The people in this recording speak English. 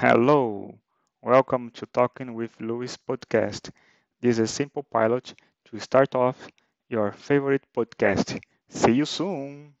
Hello, welcome to Talking with Lewis podcast. This is a simple pilot to start off your favorite podcast. See you soon.